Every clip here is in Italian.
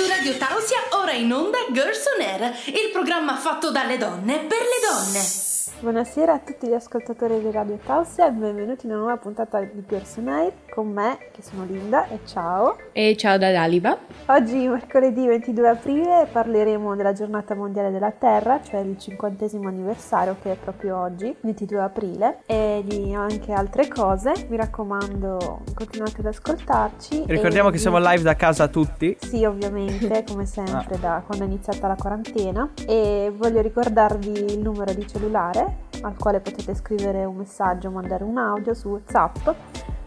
Su Radio Tausia, ora in onda Girls on Air, il programma fatto dalle donne per le donne. Buonasera a tutti gli ascoltatori di Radio Tausia e benvenuti in una nuova puntata di Girls on Air con me, che sono Linda, e ciao. E ciao da Daliba. Oggi, mercoledì 22 aprile, parleremo della giornata mondiale della Terra, cioè il cinquantesimo anniversario che è proprio oggi, 22 aprile, e di anche altre cose. Mi raccomando, continuate ad ascoltarci. Ricordiamo e... che siamo live da casa tutti. Sì, ovviamente, come sempre, ah. da quando è iniziata la quarantena. E voglio ricordarvi il numero di cellulare al quale potete scrivere un messaggio o mandare un audio su WhatsApp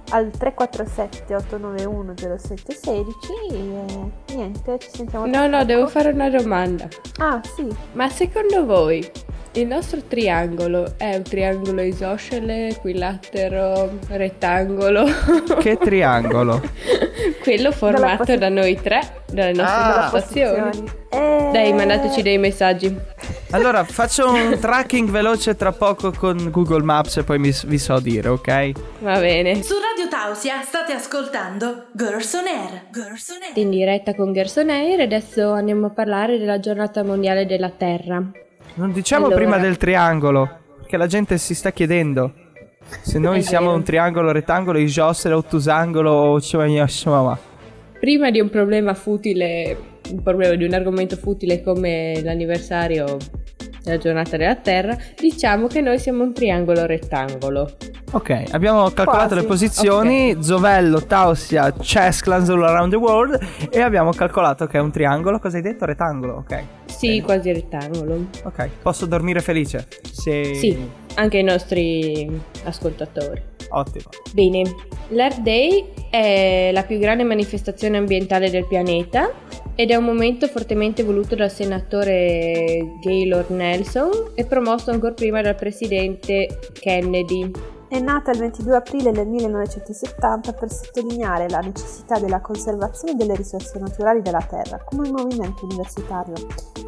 al 347 891 0716 e niente, ci sentiamo No, no, devo fare una domanda. Ah, sì. Ma secondo voi il nostro triangolo è un triangolo isoscele, equilatero, rettangolo? Che triangolo? Quello formato posi- da noi tre, dalle nostre ah, postazioni. E... Dai, mandateci dei messaggi. Allora, faccio un tracking veloce tra poco con Google Maps e poi mi, vi so dire, ok? Va bene. Su Radio Tausia state ascoltando Girls on Air. Girls on Air. In diretta con Girls on Air e adesso andiamo a parlare della giornata mondiale della Terra. Non diciamo allora. prima del triangolo, perché la gente si sta chiedendo. Se noi siamo un triangolo, rettangolo, isoscele, ottusangolo o Prima di un problema futile, un problema di un argomento futile come l'anniversario della giornata della Terra, diciamo che noi siamo un triangolo rettangolo. Ok, abbiamo calcolato Quasi. le posizioni, okay. Zovello, Tausia, Chess Clans All Around the World e abbiamo calcolato che è un triangolo, cosa hai detto? Rettangolo, ok. Sì, okay. quasi rettangolo. Ok, posso dormire felice? Se... Sì, anche i nostri ascoltatori. Ottimo. Bene, l'Earth Day è la più grande manifestazione ambientale del pianeta ed è un momento fortemente voluto dal senatore Gaylord Nelson e promosso ancora prima dal presidente Kennedy. È nata il 22 aprile del 1970 per sottolineare la necessità della conservazione delle risorse naturali della Terra come un movimento universitario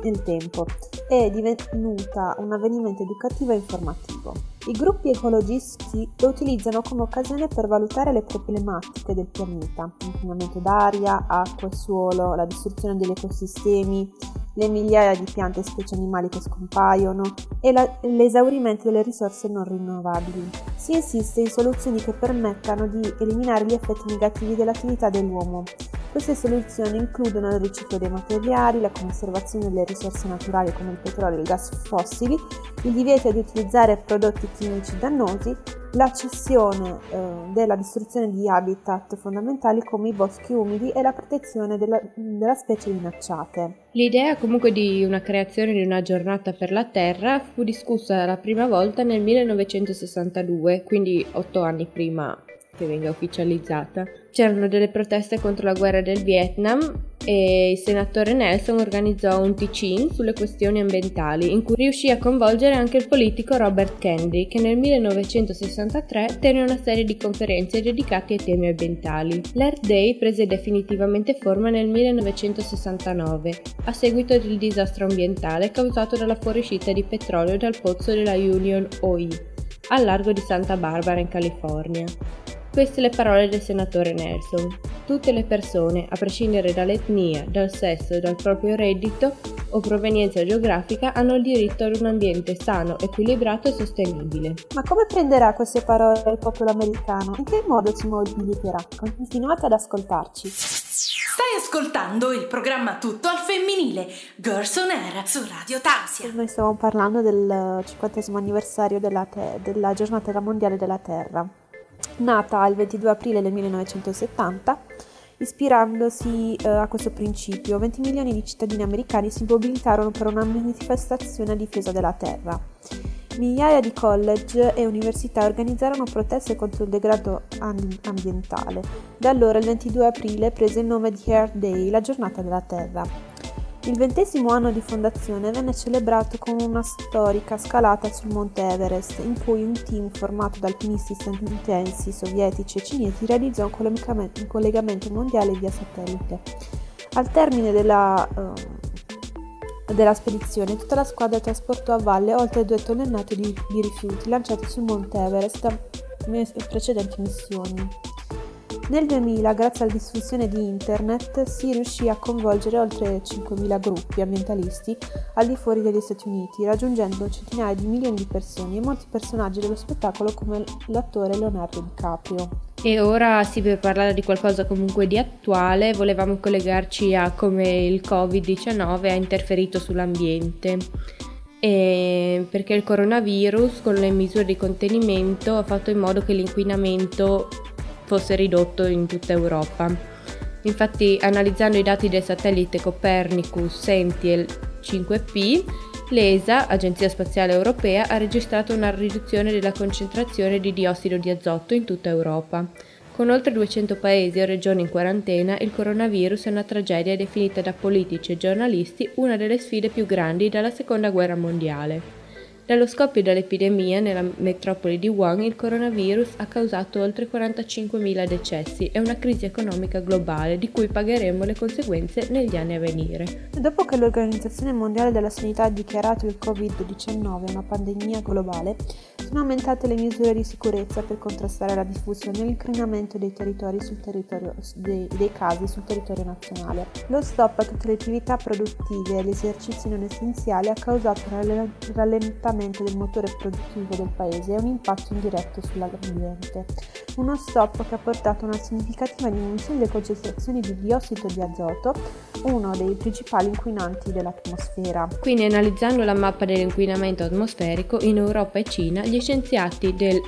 nel tempo e è divenuta un avvenimento educativo e informativo. I gruppi ecologisti lo utilizzano come occasione per valutare le problematiche del pianeta, l'inquinamento d'aria, acqua e suolo, la distruzione degli ecosistemi, le migliaia di piante e specie animali che scompaiono e la, l'esaurimento delle risorse non rinnovabili. Si insiste in soluzioni che permettano di eliminare gli effetti negativi dell'attività dell'uomo. Queste soluzioni includono il riciclo dei materiali, la conservazione delle risorse naturali come il petrolio e il gas fossili, il divieto di utilizzare prodotti chimici dannosi, la cessione eh, della distruzione di habitat fondamentali come i boschi umidi e la protezione della, della specie minacciate. L'idea comunque di una creazione di una giornata per la Terra fu discussa la prima volta nel 1962, quindi otto anni prima che venga ufficializzata. C'erano delle proteste contro la guerra del Vietnam e il senatore Nelson organizzò un teach-in sulle questioni ambientali in cui riuscì a coinvolgere anche il politico Robert Kennedy che nel 1963 tenne una serie di conferenze dedicate ai temi ambientali. L'Earth Day prese definitivamente forma nel 1969 a seguito del disastro ambientale causato dalla fuoriuscita di petrolio dal pozzo della Union OI al largo di Santa Barbara in California. Queste le parole del senatore Nelson. Tutte le persone, a prescindere dall'etnia, dal sesso, dal proprio reddito o provenienza geografica, hanno il diritto ad un ambiente sano, equilibrato e sostenibile. Ma come prenderà queste parole il popolo americano? In che modo si mobiliterà? Continuate ad ascoltarci. Stai ascoltando il programma Tutto al femminile, Girls on Air su Radio Tasia. Noi stiamo parlando del 50 anniversario della, te- della giornata mondiale della Terra nata il 22 aprile del 1970, ispirandosi eh, a questo principio, 20 milioni di cittadini americani si mobilitarono per una manifestazione a difesa della terra. Migliaia di college e università organizzarono proteste contro il degrado ambientale. Da allora il 22 aprile prese il nome di Earth Day, la giornata della Terra. Il ventesimo anno di fondazione venne celebrato con una storica scalata sul Monte Everest, in cui un team formato da alpinisti statunitensi, sovietici e cinesi realizzò un collegamento mondiale via satellite. Al termine della, uh, della spedizione, tutta la squadra trasportò a valle oltre 2 tonnellate di, di rifiuti lanciati sul Monte Everest da precedenti missioni. Nel 2000, grazie alla diffusione di Internet, si riuscì a coinvolgere oltre 5.000 gruppi ambientalisti al di fuori degli Stati Uniti, raggiungendo centinaia di milioni di persone e molti personaggi dello spettacolo come l'attore Leonardo DiCaprio. E ora sì, per parlare di qualcosa comunque di attuale, volevamo collegarci a come il Covid-19 ha interferito sull'ambiente. E perché il coronavirus con le misure di contenimento ha fatto in modo che l'inquinamento fosse ridotto in tutta Europa. Infatti, analizzando i dati del satellite Copernicus Sentinel 5P, l'ESA, Agenzia Spaziale Europea, ha registrato una riduzione della concentrazione di diossido di azoto in tutta Europa. Con oltre 200 paesi o regioni in quarantena, il coronavirus è una tragedia definita da politici e giornalisti una delle sfide più grandi dalla Seconda Guerra Mondiale. Dallo scoppio dell'epidemia nella metropoli di Wuhan il coronavirus ha causato oltre 45.000 decessi e una crisi economica globale di cui pagheremo le conseguenze negli anni a venire. Dopo che l'Organizzazione Mondiale della Sanità ha dichiarato il Covid-19 una pandemia globale, sono aumentate le misure di sicurezza per contrastare la diffusione e l'incrinamento dei, territorio, dei, dei casi sul territorio nazionale. Lo stop a tutte le attività produttive e gli esercizi non essenziali ha causato un rallentamento miglioramento del motore produttivo del paese e un impatto indiretto sull'ambiente. Uno stop che ha portato a una significativa diminuzione delle concentrazioni di diossido di azoto, uno dei principali inquinanti dell'atmosfera. Quindi analizzando la mappa dell'inquinamento atmosferico in Europa e Cina, gli scienziati del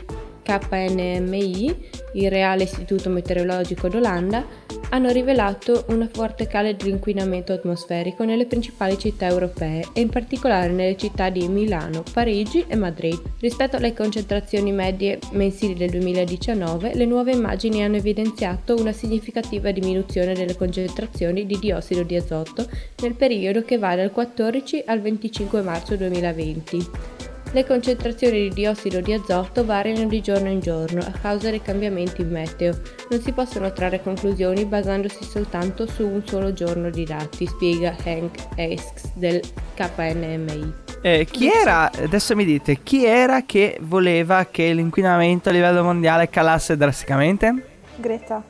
KNMI, il Reale Istituto Meteorologico d'Olanda, hanno rivelato una forte cala dell'inquinamento atmosferico nelle principali città europee e in particolare nelle città di Milano, Parigi e Madrid. Rispetto alle concentrazioni medie mensili del 2019, le nuove immagini hanno evidenziato una significativa diminuzione delle concentrazioni di diossido di azoto nel periodo che va dal 14 al 25 marzo 2020. Le concentrazioni di diossido di azoto variano di giorno in giorno a causa dei cambiamenti in meteo. Non si possono trarre conclusioni basandosi soltanto su un solo giorno di dati, spiega Hank Asks del KNMI. Eh, chi era, adesso mi dite, chi era che voleva che l'inquinamento a livello mondiale calasse drasticamente? Greta.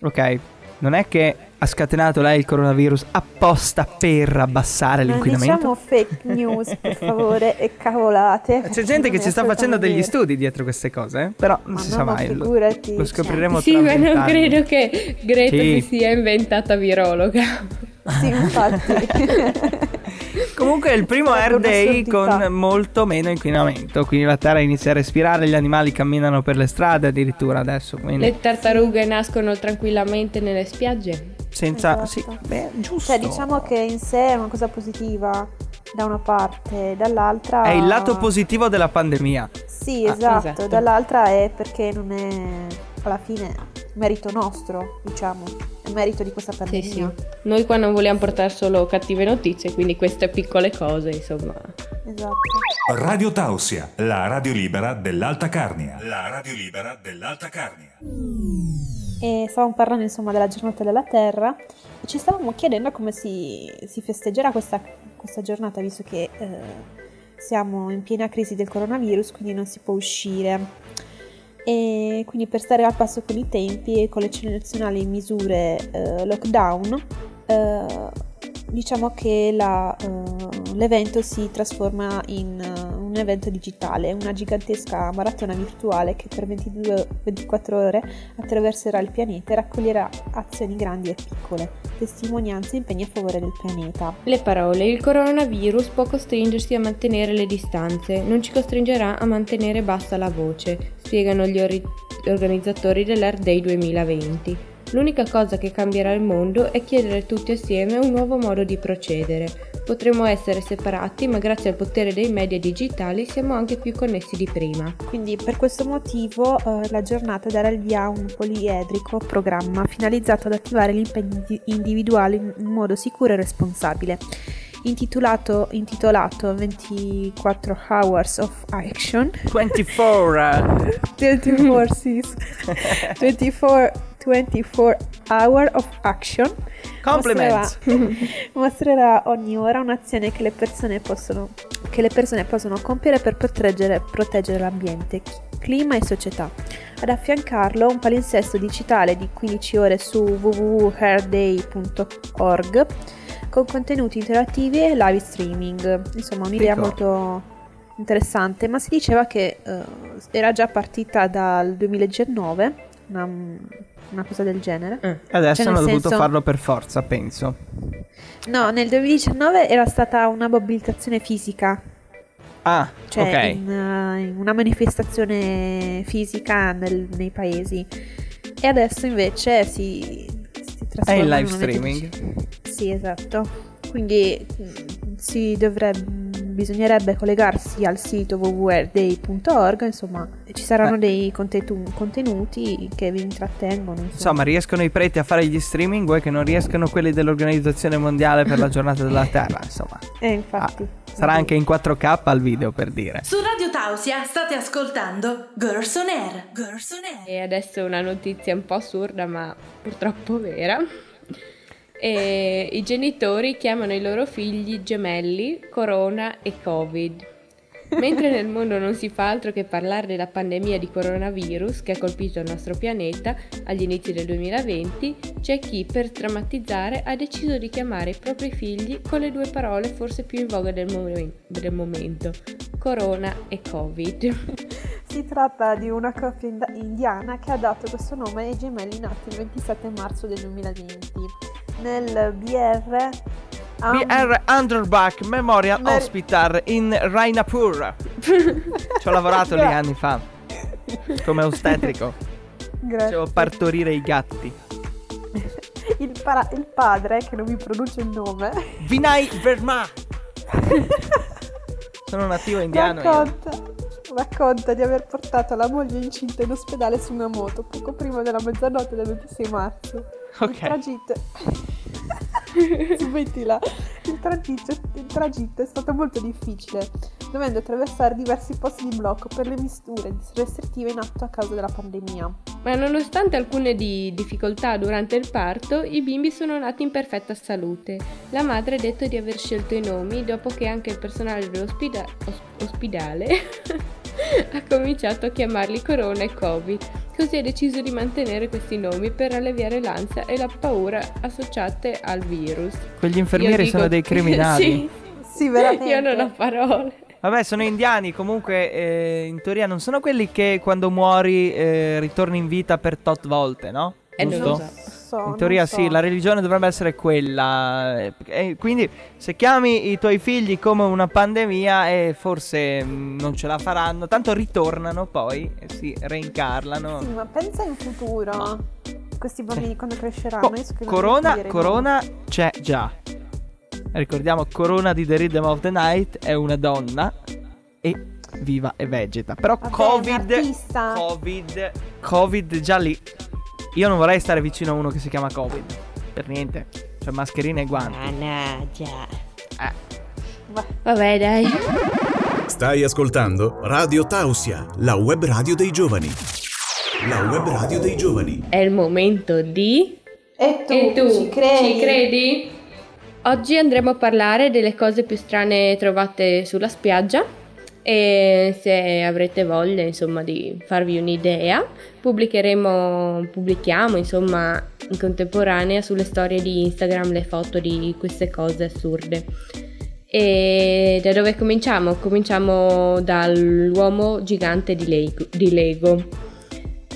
Ok, non è che ha scatenato lei il coronavirus apposta per abbassare non l'inquinamento? diciamo fake news, per favore, e cavolate. C'è gente che ci sta facendo degli vero. studi dietro queste cose, eh? però non Ma si no, sa ma mai. Lo, figurati, lo cioè. scopriremo Sì, tra ma non vent'anni. credo che Greta Sì. si sia inventata virologa. Sì, infatti. Comunque è il primo Air Day con molto meno inquinamento, quindi la Terra inizia a respirare, gli animali camminano per le strade addirittura adesso, quindi Le tartarughe nascono tranquillamente nelle spiagge. Senza... Esatto. Sì, beh, giusto. Cioè, diciamo che in sé è una cosa positiva da una parte, dall'altra... È il lato positivo della pandemia. Sì, Ah, esatto. esatto. Dall'altra è perché non è alla fine merito nostro, diciamo. È merito di questa Sì, pandemia. sì. Noi qua non vogliamo portare solo cattive notizie, quindi queste piccole cose, insomma. Esatto. Radio Tausia, la radio libera dell'Alta Carnia. La radio libera dell'Alta Carnia. E stavamo parlando insomma della giornata della Terra e ci stavamo chiedendo come si, si festeggerà questa, questa giornata visto che eh, siamo in piena crisi del coronavirus, quindi non si può uscire. E quindi per stare al passo con i tempi e con le eccezionali misure eh, lockdown, eh, diciamo che la, eh, l'evento si trasforma in eh, un evento digitale, una gigantesca maratona virtuale che per 22-24 ore attraverserà il pianeta e raccoglierà azioni grandi e piccole, testimonianze e impegni a favore del pianeta. Le parole. Il coronavirus può costringersi a mantenere le distanze, non ci costringerà a mantenere bassa la voce, spiegano gli ori- organizzatori dell'Earth Day 2020. L'unica cosa che cambierà il mondo è chiedere tutti assieme un nuovo modo di procedere. Potremmo essere separati, ma grazie al potere dei media digitali siamo anche più connessi di prima. Quindi per questo motivo eh, la giornata darà il via a un poliedrico programma finalizzato ad attivare gli impegni di- individuali in modo sicuro e responsabile. Intitolato, intitolato 24 Hours of Action 24 uh, 24, sì, 24, 24 Hour of Action mostrerà, mostrerà ogni ora un'azione che le persone possono, che le persone possono compiere per proteggere, proteggere l'ambiente, clima e società. ad affiancarlo un palinsesto digitale di 15 ore su www.hairday.org con contenuti interattivi e live streaming. Insomma, un'idea Fico. molto interessante, ma si diceva che eh, era già partita dal 2019, una, una cosa del genere. Adesso Cioè, hanno dovuto senso- farlo per forza, penso. No, nel 2019 era stata una mobilitazione fisica, Ah, cioè ok. in, in una manifestazione fisica nel- nei paesi. E adesso invece si, si È trasforma live in una streaming. Sì, esatto. Quindi mm, si dovrebbe bisognerebbe collegarsi al sito www.day.org, insomma, ci saranno Eh. dei contetu- contenuti che vi intrattengono. Insomma. Insomma, riescono i preti a fare gli streaming, vuoi che non riescano quelli dell'Organizzazione Mondiale per la giornata della Terra, insomma. Eh, infatti. Ah, sarà anche in 4K al video, per dire. Su Radio Tausia state ascoltando Girls on Air. Girls on Air. E adesso una notizia un po' assurda, ma purtroppo vera. E I genitori chiamano i loro figli gemelli Corona e Covid. Mentre nel mondo non si fa altro che parlare della pandemia di coronavirus che ha colpito il nostro pianeta agli inizi del 2020, c'è chi per drammatizzare ha deciso di chiamare i propri figli con le due parole forse più in voga del, momen- del momento, Corona e Covid. Si tratta di una coppia ind- indiana che ha dato questo nome ai gemelli nati il 27 marzo del 2020 nel BR BR Underbach Memorial Mer- Hospital in Rainapur. Ci ho lavorato lì anni fa. Come ostetrico. Grazie. Facevo partorire i gatti. il, para- il padre, che non mi pronuncio il nome, Vinay Verma. Sono nativo indiano. racconta, racconta di aver portato la moglie incinta in ospedale su una moto poco prima della mezzanotte del 26 marzo. Il Ok. tragitto. Smettila. Il tragitto, il tragitto è stato molto difficile, dovendo attraversare diversi posti di blocco per le misture restrittive in atto a causa della pandemia. Ma nonostante alcune di difficoltà durante il parto, i bimbi sono nati in perfetta salute. La madre ha detto di aver scelto i nomi dopo che anche il personale dell'ospedale ha cominciato a chiamarli Corona e Covid. Così ha deciso di mantenere questi nomi per alleviare l'ansia e la paura associate al virus. Quegli infermieri dico- sono dei criminali. sì, Sì, veramente. io non ho parole. Vabbè, sono indiani, comunque eh, in teoria non sono quelli che quando muori eh, ritorni in vita per tot volte, no? Eh, non lo Giusto? so. So, In teoria so. sì, la religione dovrebbe essere quella. eh, E quindi se chiami i tuoi figli come una pandemia, eh, forse mm, non ce la faranno. Tanto ritornano poi e si reincarnano. Sì, ma pensa in futuro. Questi bambini quando cresceranno. Oh, so corona, diremo. Corona c'è già. Ricordiamo, Corona di The Rhythm of the Night è una donna e viva e vegeta. Però Vabbè, Covid. Covid, Covid già lì. Io non vorrei stare vicino a uno che si chiama Covid. Per niente. Cioè mascherine e guanti. Eh. Va- Vabbè, dai. Stai ascoltando Radio Tausia, la web radio dei giovani. La web radio dei giovani. È il momento di... E tu, e tu ci credi? Ci credi? Oggi andremo a parlare delle cose più strane trovate sulla spiaggia e se avrete voglia insomma di farvi un'idea pubblicheremo pubblichiamo insomma in contemporanea sulle storie di Instagram le foto di queste cose assurde e da dove cominciamo? Cominciamo dall'uomo gigante di Lego, di Lego.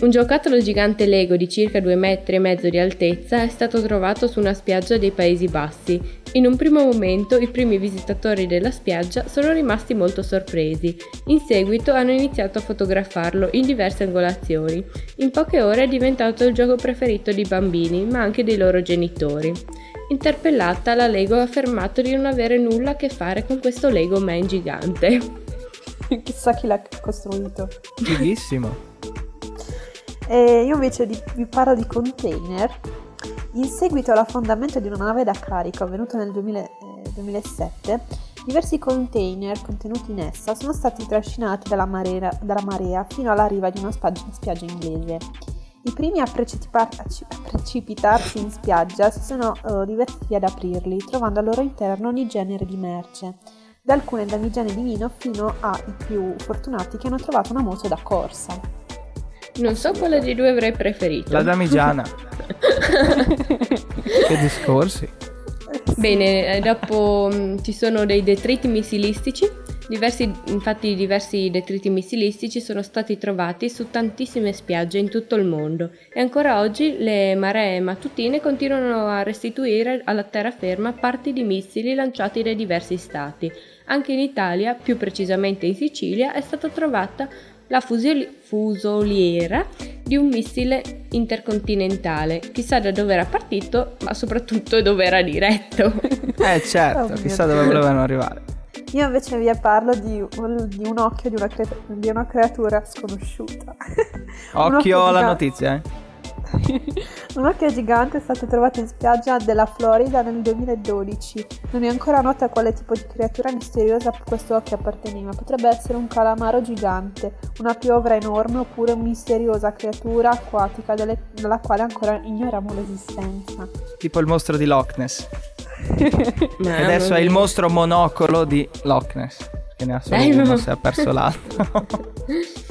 Un giocattolo gigante Lego di circa 2 metri e mezzo di altezza è stato trovato su una spiaggia dei Paesi Bassi. In un primo momento i primi visitatori della spiaggia sono rimasti molto sorpresi. In seguito hanno iniziato a fotografarlo in diverse angolazioni. In poche ore è diventato il gioco preferito di bambini, ma anche dei loro genitori. Interpellata, la Lego ha affermato di non avere nulla a che fare con questo Lego Man gigante. Chissà chi l'ha costruito. Fighissimo. E io invece vi parlo di container. In seguito all'affondamento di una nave da carico avvenuto nel 2000 eh, 2007, diversi container contenuti in essa sono stati trascinati dalla marea, dalla marea fino alla riva di una spiaggia, spiaggia inglese. I primi a, a precipitarsi in spiaggia si sono eh, divertiti ad aprirli, trovando al loro interno ogni genere di merce, da alcune damigiane di vino fino ai più fortunati che hanno trovato una moto da corsa. Non so quale dei due avrei preferito. La damigiana. che discorsi. Bene, eh, dopo mh, ci sono dei detriti missilistici. Diversi, infatti diversi detriti missilistici sono stati trovati su tantissime spiagge in tutto il mondo e ancora oggi le maree mattutine continuano a restituire alla terraferma parti di missili lanciati dai diversi stati. Anche in Italia, più precisamente in Sicilia, è stata trovata la fusoliera di un missile intercontinentale. Chissà da dove era partito, ma soprattutto dove era diretto. Eh certo, Oh chissà dove volevano arrivare. Io invece vi parlo di un, di un occhio di una, cre- di una creatura sconosciuta. Occhio alla notizia, eh. Un occhio gigante è stato trovato in spiaggia della Florida nel 2012. Non è ancora nota a quale tipo di creatura misteriosa questo occhio apparteneva. Potrebbe essere un calamaro gigante, una piovra enorme oppure una misteriosa creatura acquatica delle- della quale ancora ignoriamo l'esistenza. Tipo il mostro di Loch Ness. E adesso è il mostro monocolo di Loch Ness. Che ne ha solo Dai, uno, no. se ha perso l'altro.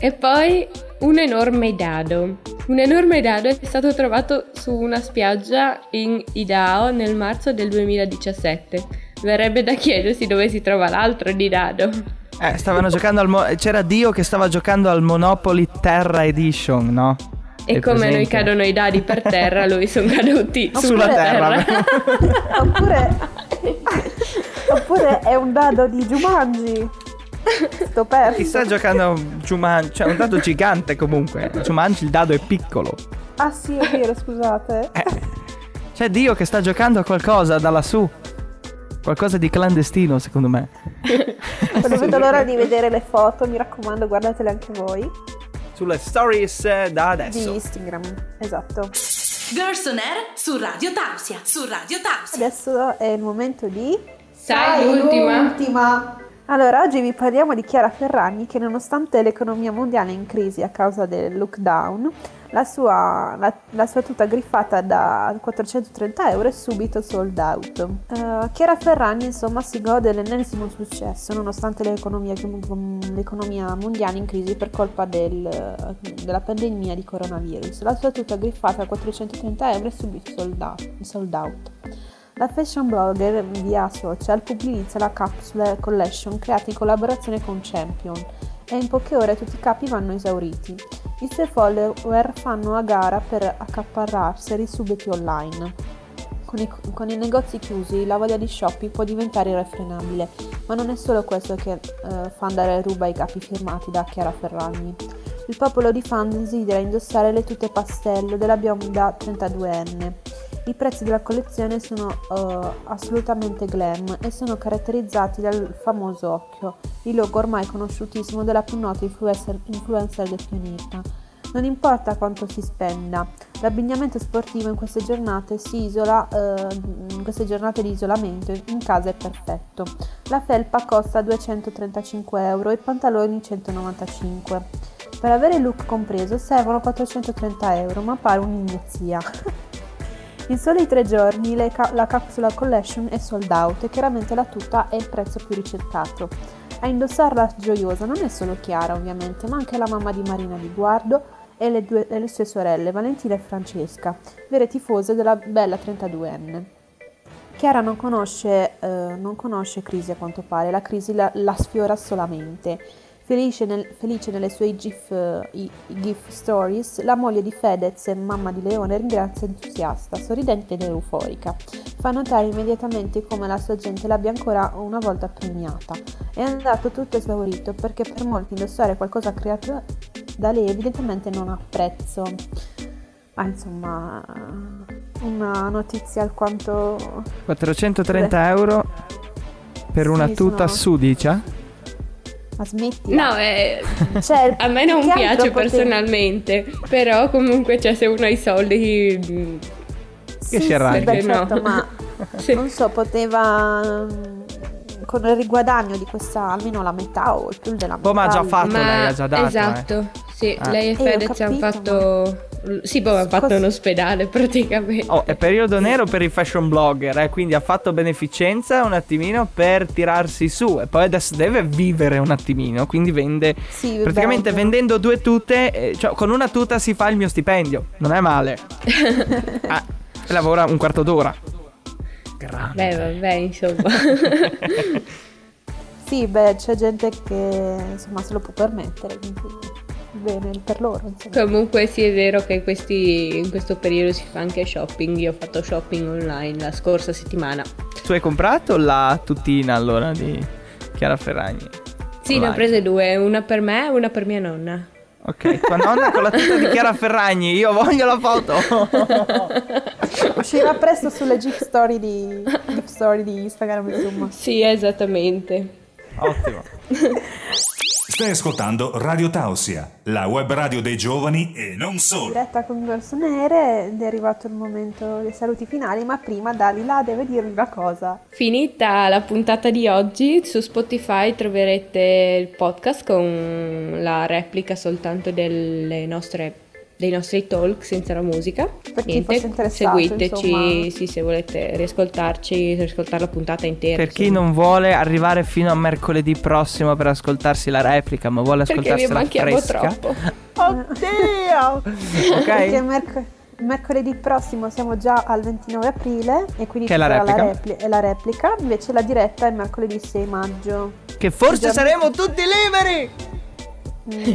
E poi un enorme dado. Un enorme dado è stato trovato su una spiaggia in Idaho nel marzo del 2017. Verrebbe da chiedersi dove si trova l'altro di dado. eh, stavano giocando al... mo- C'era Dio che stava giocando al Monopoly Terra Edition, no? E Hai come noi presente? cadono i dadi per terra, lui sono caduti Sulla sulla terra. terra. Oppure, oppure è un dado di Jumanji. Sto perso. Chi sta giocando a Jumanji? Cioè, un dado gigante comunque. Jumanji il dado è piccolo. Ah sì, è vero, scusate. Eh. C'è Dio che sta giocando a qualcosa da lassù. Qualcosa di clandestino, secondo me. Non vedo l'ora di vedere le foto, mi raccomando, guardatele anche voi. Sulle stories da Di adesso. Instagram, esatto. Girls on Air su Radio Tausia. Su Radio Tausia. Adesso è il momento di... Sai l'ultima? L'ultima! Allora, oggi vi parliamo di Chiara Ferragni che nonostante l'economia mondiale in crisi a causa del lockdown, la sua, la, la sua tuta griffata da 430 euro è subito sold out. Eh, Chiara Ferragni insomma si gode dell'ennesimo successo nonostante l'economia, l'economia mondiale in crisi per colpa del- della pandemia di coronavirus. La sua tuta griffata a 430 euro è subito sold out. sold out. La fashion blogger via social pubblicizza la capsule collection creata in collaborazione con Champion e in poche ore tutti i capi vanno esauriti. I suoi follower fanno a gara per accaparrarseli subiti online. Con i, con i negozi chiusi la voglia di shopping può diventare irrefrenabile, ma non è solo questo che eh, fa andare ruba i capi firmati da Chiara Ferragni. Il popolo di fan desidera indossare le tute pastello della bionda 32enne. I prezzi della collezione sono eh, assolutamente glam e sono caratterizzati dal famoso occhio, il logo ormai conosciutissimo della più nota influencer, influencer del pianeta. Non importa quanto si spenda, l'abbigliamento sportivo in queste giornate isola, eh, in queste giornate di isolamento in casa è perfetto. La felpa costa 235 euro e i pantaloni 195. Per avere il look compreso servono 430 euro, ma pare un'ignazia. In soli tre giorni ca- la capsula collection è sold out e chiaramente la tuta è il prezzo più ricercato. A indossarla gioiosa non è solo Chiara ovviamente, ma anche la mamma di Marina di Guardo e le, due- e le sue sorelle Valentina e Francesca, vere tifose della bella 32enne. Chiara non conosce, eh, non conosce crisi a quanto pare, la crisi la, la sfiora solamente. Felice, nel- felice nelle sue GIF, i- i GIF stories, la moglie di Fedez e mamma di Leone ringrazia entusiasta, sorridente ed euforica. Fa notare immediatamente come la sua gente l'abbia ancora una volta premiata. È andato tutto esaurito perché per molti indossare qualcosa creato da lei evidentemente non ha prezzo. Ma insomma, una notizia alquanto 430 euro per una Sì, tuta sono- sudicia. Ma smetti. No, eh, Cioè, a me non che piace personalmente, però comunque cioè, se uno ha i soldi... mm, Che Sì, si arrangia. sì, beh, Perché no? certo, ma sì. non so, poteva mm, con il riguadagno di questa almeno la metà o più della metà. Oh, ma ha già fatto. lei ha già dato, eh. Esatto, sì, Ah. lei e Eh, Fedez hanno fatto Sì, poi ha fatto un ospedale praticamente. Oh, è periodo nero per i fashion blogger, eh, quindi ha fatto beneficenza un attimino per tirarsi su e poi adesso deve vivere un attimino, quindi vende Sì, praticamente vende. vendendo due tute, eh, cioè con una tuta si fa il mio stipendio, non è male. Ah, lavora un quarto d'ora. Grande. Beh, vabbè, insomma. Sì, beh, c'è gente che insomma se lo può permettere, quindi bene per loro. Insomma. Comunque sì, è vero che questi- in questo periodo si fa anche shopping. Io ho fatto shopping online la scorsa settimana. Tu hai comprato la tutina allora di Chiara Ferragni? Sì, ne ho Online. prese due, una per me e una per mia nonna. Ok, tua nonna con la tuta di Chiara Ferragni, io voglio la foto. Uscirà presto sulle GIF story di, GIF story di Instagram, insomma. Sì, esattamente. Ottimo. Stai ascoltando Radio Tausia, la web radio dei giovani e non solo. Diretta con Verso Nere ed è arrivato il momento dei saluti finali, ma prima Dalila deve dirvi una cosa. Finita la puntata di oggi, su Spotify troverete il podcast con la replica soltanto delle nostre- dei nostri talk senza la musica. Per chi fosse interessato, seguiteci insomma. sì, se volete riascoltarci, riascoltare la puntata intera. Per chi insomma. non vuole arrivare fino a mercoledì prossimo per ascoltarsi la replica, ma vuole Perché vi ascoltarsela manchiamo fresca. troppo. Perché Ok? merc- mercoledì prossimo siamo già al 29 aprile e quindi Che è ci la sarà replica. repli- è la replica, invece la diretta è mercoledì 6 maggio. Che forse Già- saremo tutti liberi.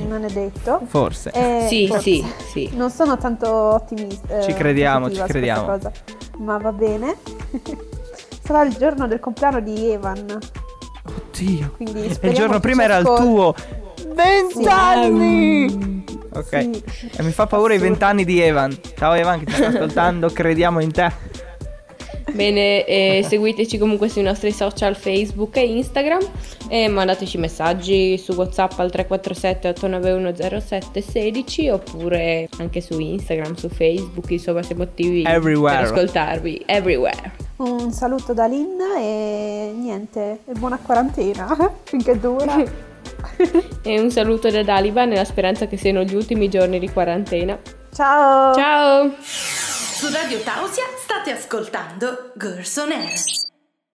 Non è detto. Forse. Eh, Sì, forse. sì, sì. Non sono tanto ottimista. Ci crediamo, ci crediamo. cosa, ma va bene. Sarà il giorno del compleanno di Evan. Oddio. Quindi E il giorno prima era il tuo. Vent'anni! Ok. Sì. E mi fa paura i Assurdo. vent'anni di Evan. Ciao Evan che ci sta ascoltando, crediamo in te. Bene, eh, seguiteci comunque sui nostri social Facebook e Instagram e mandateci messaggi su WhatsApp al 347 891 0716 oppure anche su Instagram, su Facebook, insomma siamo attivi Everywhere. per ascoltarvi everywhere. Un saluto da Lynn e niente, e buona quarantena finché dura. E un saluto da Daliba nella speranza che siano gli ultimi giorni di quarantena. Ciao! Ciao! Su Radio Tausia state ascoltando Girls on Air.